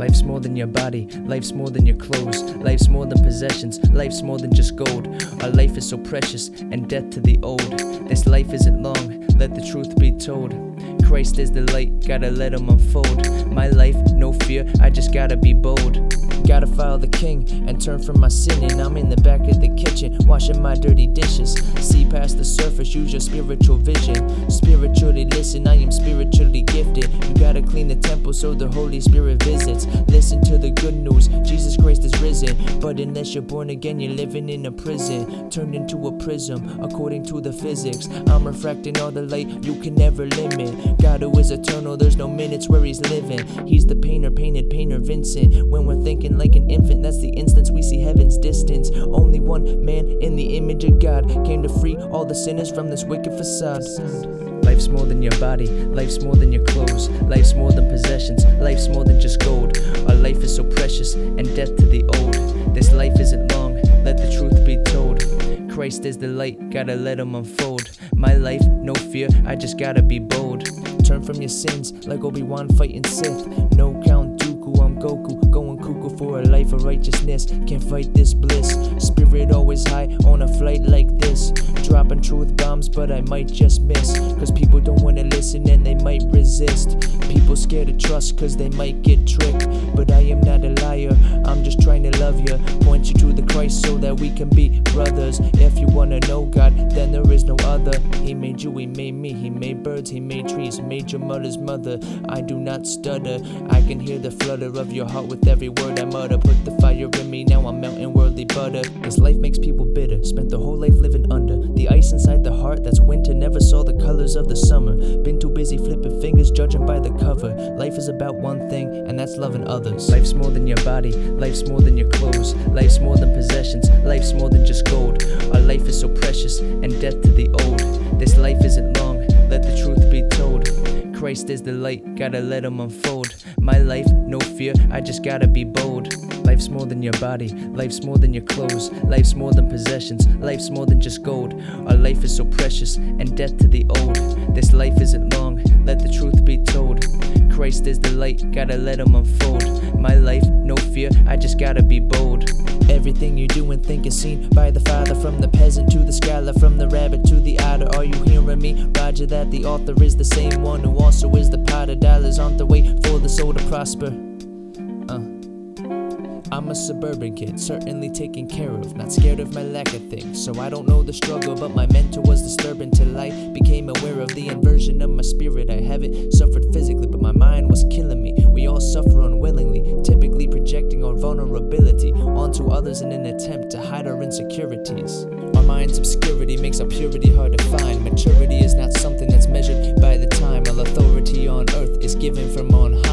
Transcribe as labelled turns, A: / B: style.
A: Life's more than your body, life's more than your clothes, life's more than possessions, life's more than just gold. Our life is so precious, and death to the old. This life isn't long, let the truth be told. Christ is the light, gotta let him unfold. My life, no fear, I just gotta be bold. Gotta follow the king and turn from my sinning. I'm in the back of the kitchen, washing my dirty dishes. See past the surface, use your spiritual vision. Spiritually listen, I am spiritually gifted. You clean the temple so the Holy Spirit visits. Listen to the good news, Jesus Christ is risen. But unless you're born again, you're living in a prison. Turned into a prism, according to the physics. I'm refracting all the light you can never limit. God who is eternal, there's no minutes where he's living. He's the painter, painted painter Vincent. When we're thinking like an infant, that's the instance we see heaven's distance. Only one man of God came to free all the sinners from this wicked facade. Life's more than your body, life's more than your clothes, life's more than possessions, life's more than just gold. Our life is so precious, and death to the old. This life isn't long, let the truth be told. Christ is the light, gotta let him unfold. My life, no fear, I just gotta be bold. Turn from your sins like Obi Wan fighting Sith. No Count Goku, going cuckoo for a life of righteousness. Can't fight this bliss. Spirit always high on a flight like this. Dropping truth bombs, but I might just miss. Cause people don't wanna listen and they might resist. People scared to trust cause they might get tricked. But I am not a liar, I'm just trying to love you. Point you to the Christ so that we can be brothers. If you wanna know God, then there is no other. He made you, He made me, He made birds, He made trees, made your mother's mother. I do not stutter, I can hear the flutter of your heart with every word I mutter. Put the fire in me, now I'm melting worldly butter. This life makes people bitter, spent the whole life living under. The ice inside the heart, that's winter, never saw the colors of the summer. Been too busy flipping fingers, judging by the cover. Life is about one thing, and that's loving others. Life's more than your body, life's more than your clothes, life's more than possessions, life's more than just gold. Our life is so precious, and death to the old. This life isn't long, let the truth be told. Christ is the light, gotta let him unfold. My life, no fear, I just gotta be bold. Life's more than your body, life's more than your clothes, life's more than possessions, life's more than just gold. Our life is so precious, and death to the old. This life isn't long, let the truth be told. Christ is the light, gotta let him unfold. My life, no fear, I just gotta be bold. Everything you do and think is seen by the Father, from the peasant to the scholar, from the rabbit to the otter. Are you hearing me? Roger that the author is the same one who also is the potter. Dollars on the way for the soul to prosper. Uh. I'm a suburban kid, certainly taken care of, not scared of my lack of things. So I don't know the struggle, but my mentor was disturbing till I became aware of the inversion of my spirit. I haven't suffered physically, but my mind was killing me. We all suffer unwillingly, typically projecting our vulnerability onto others in an attempt to hide our insecurities. Our mind's obscurity makes our purity hard to find. Maturity is not something that's measured by the time, all authority on earth is given from on high.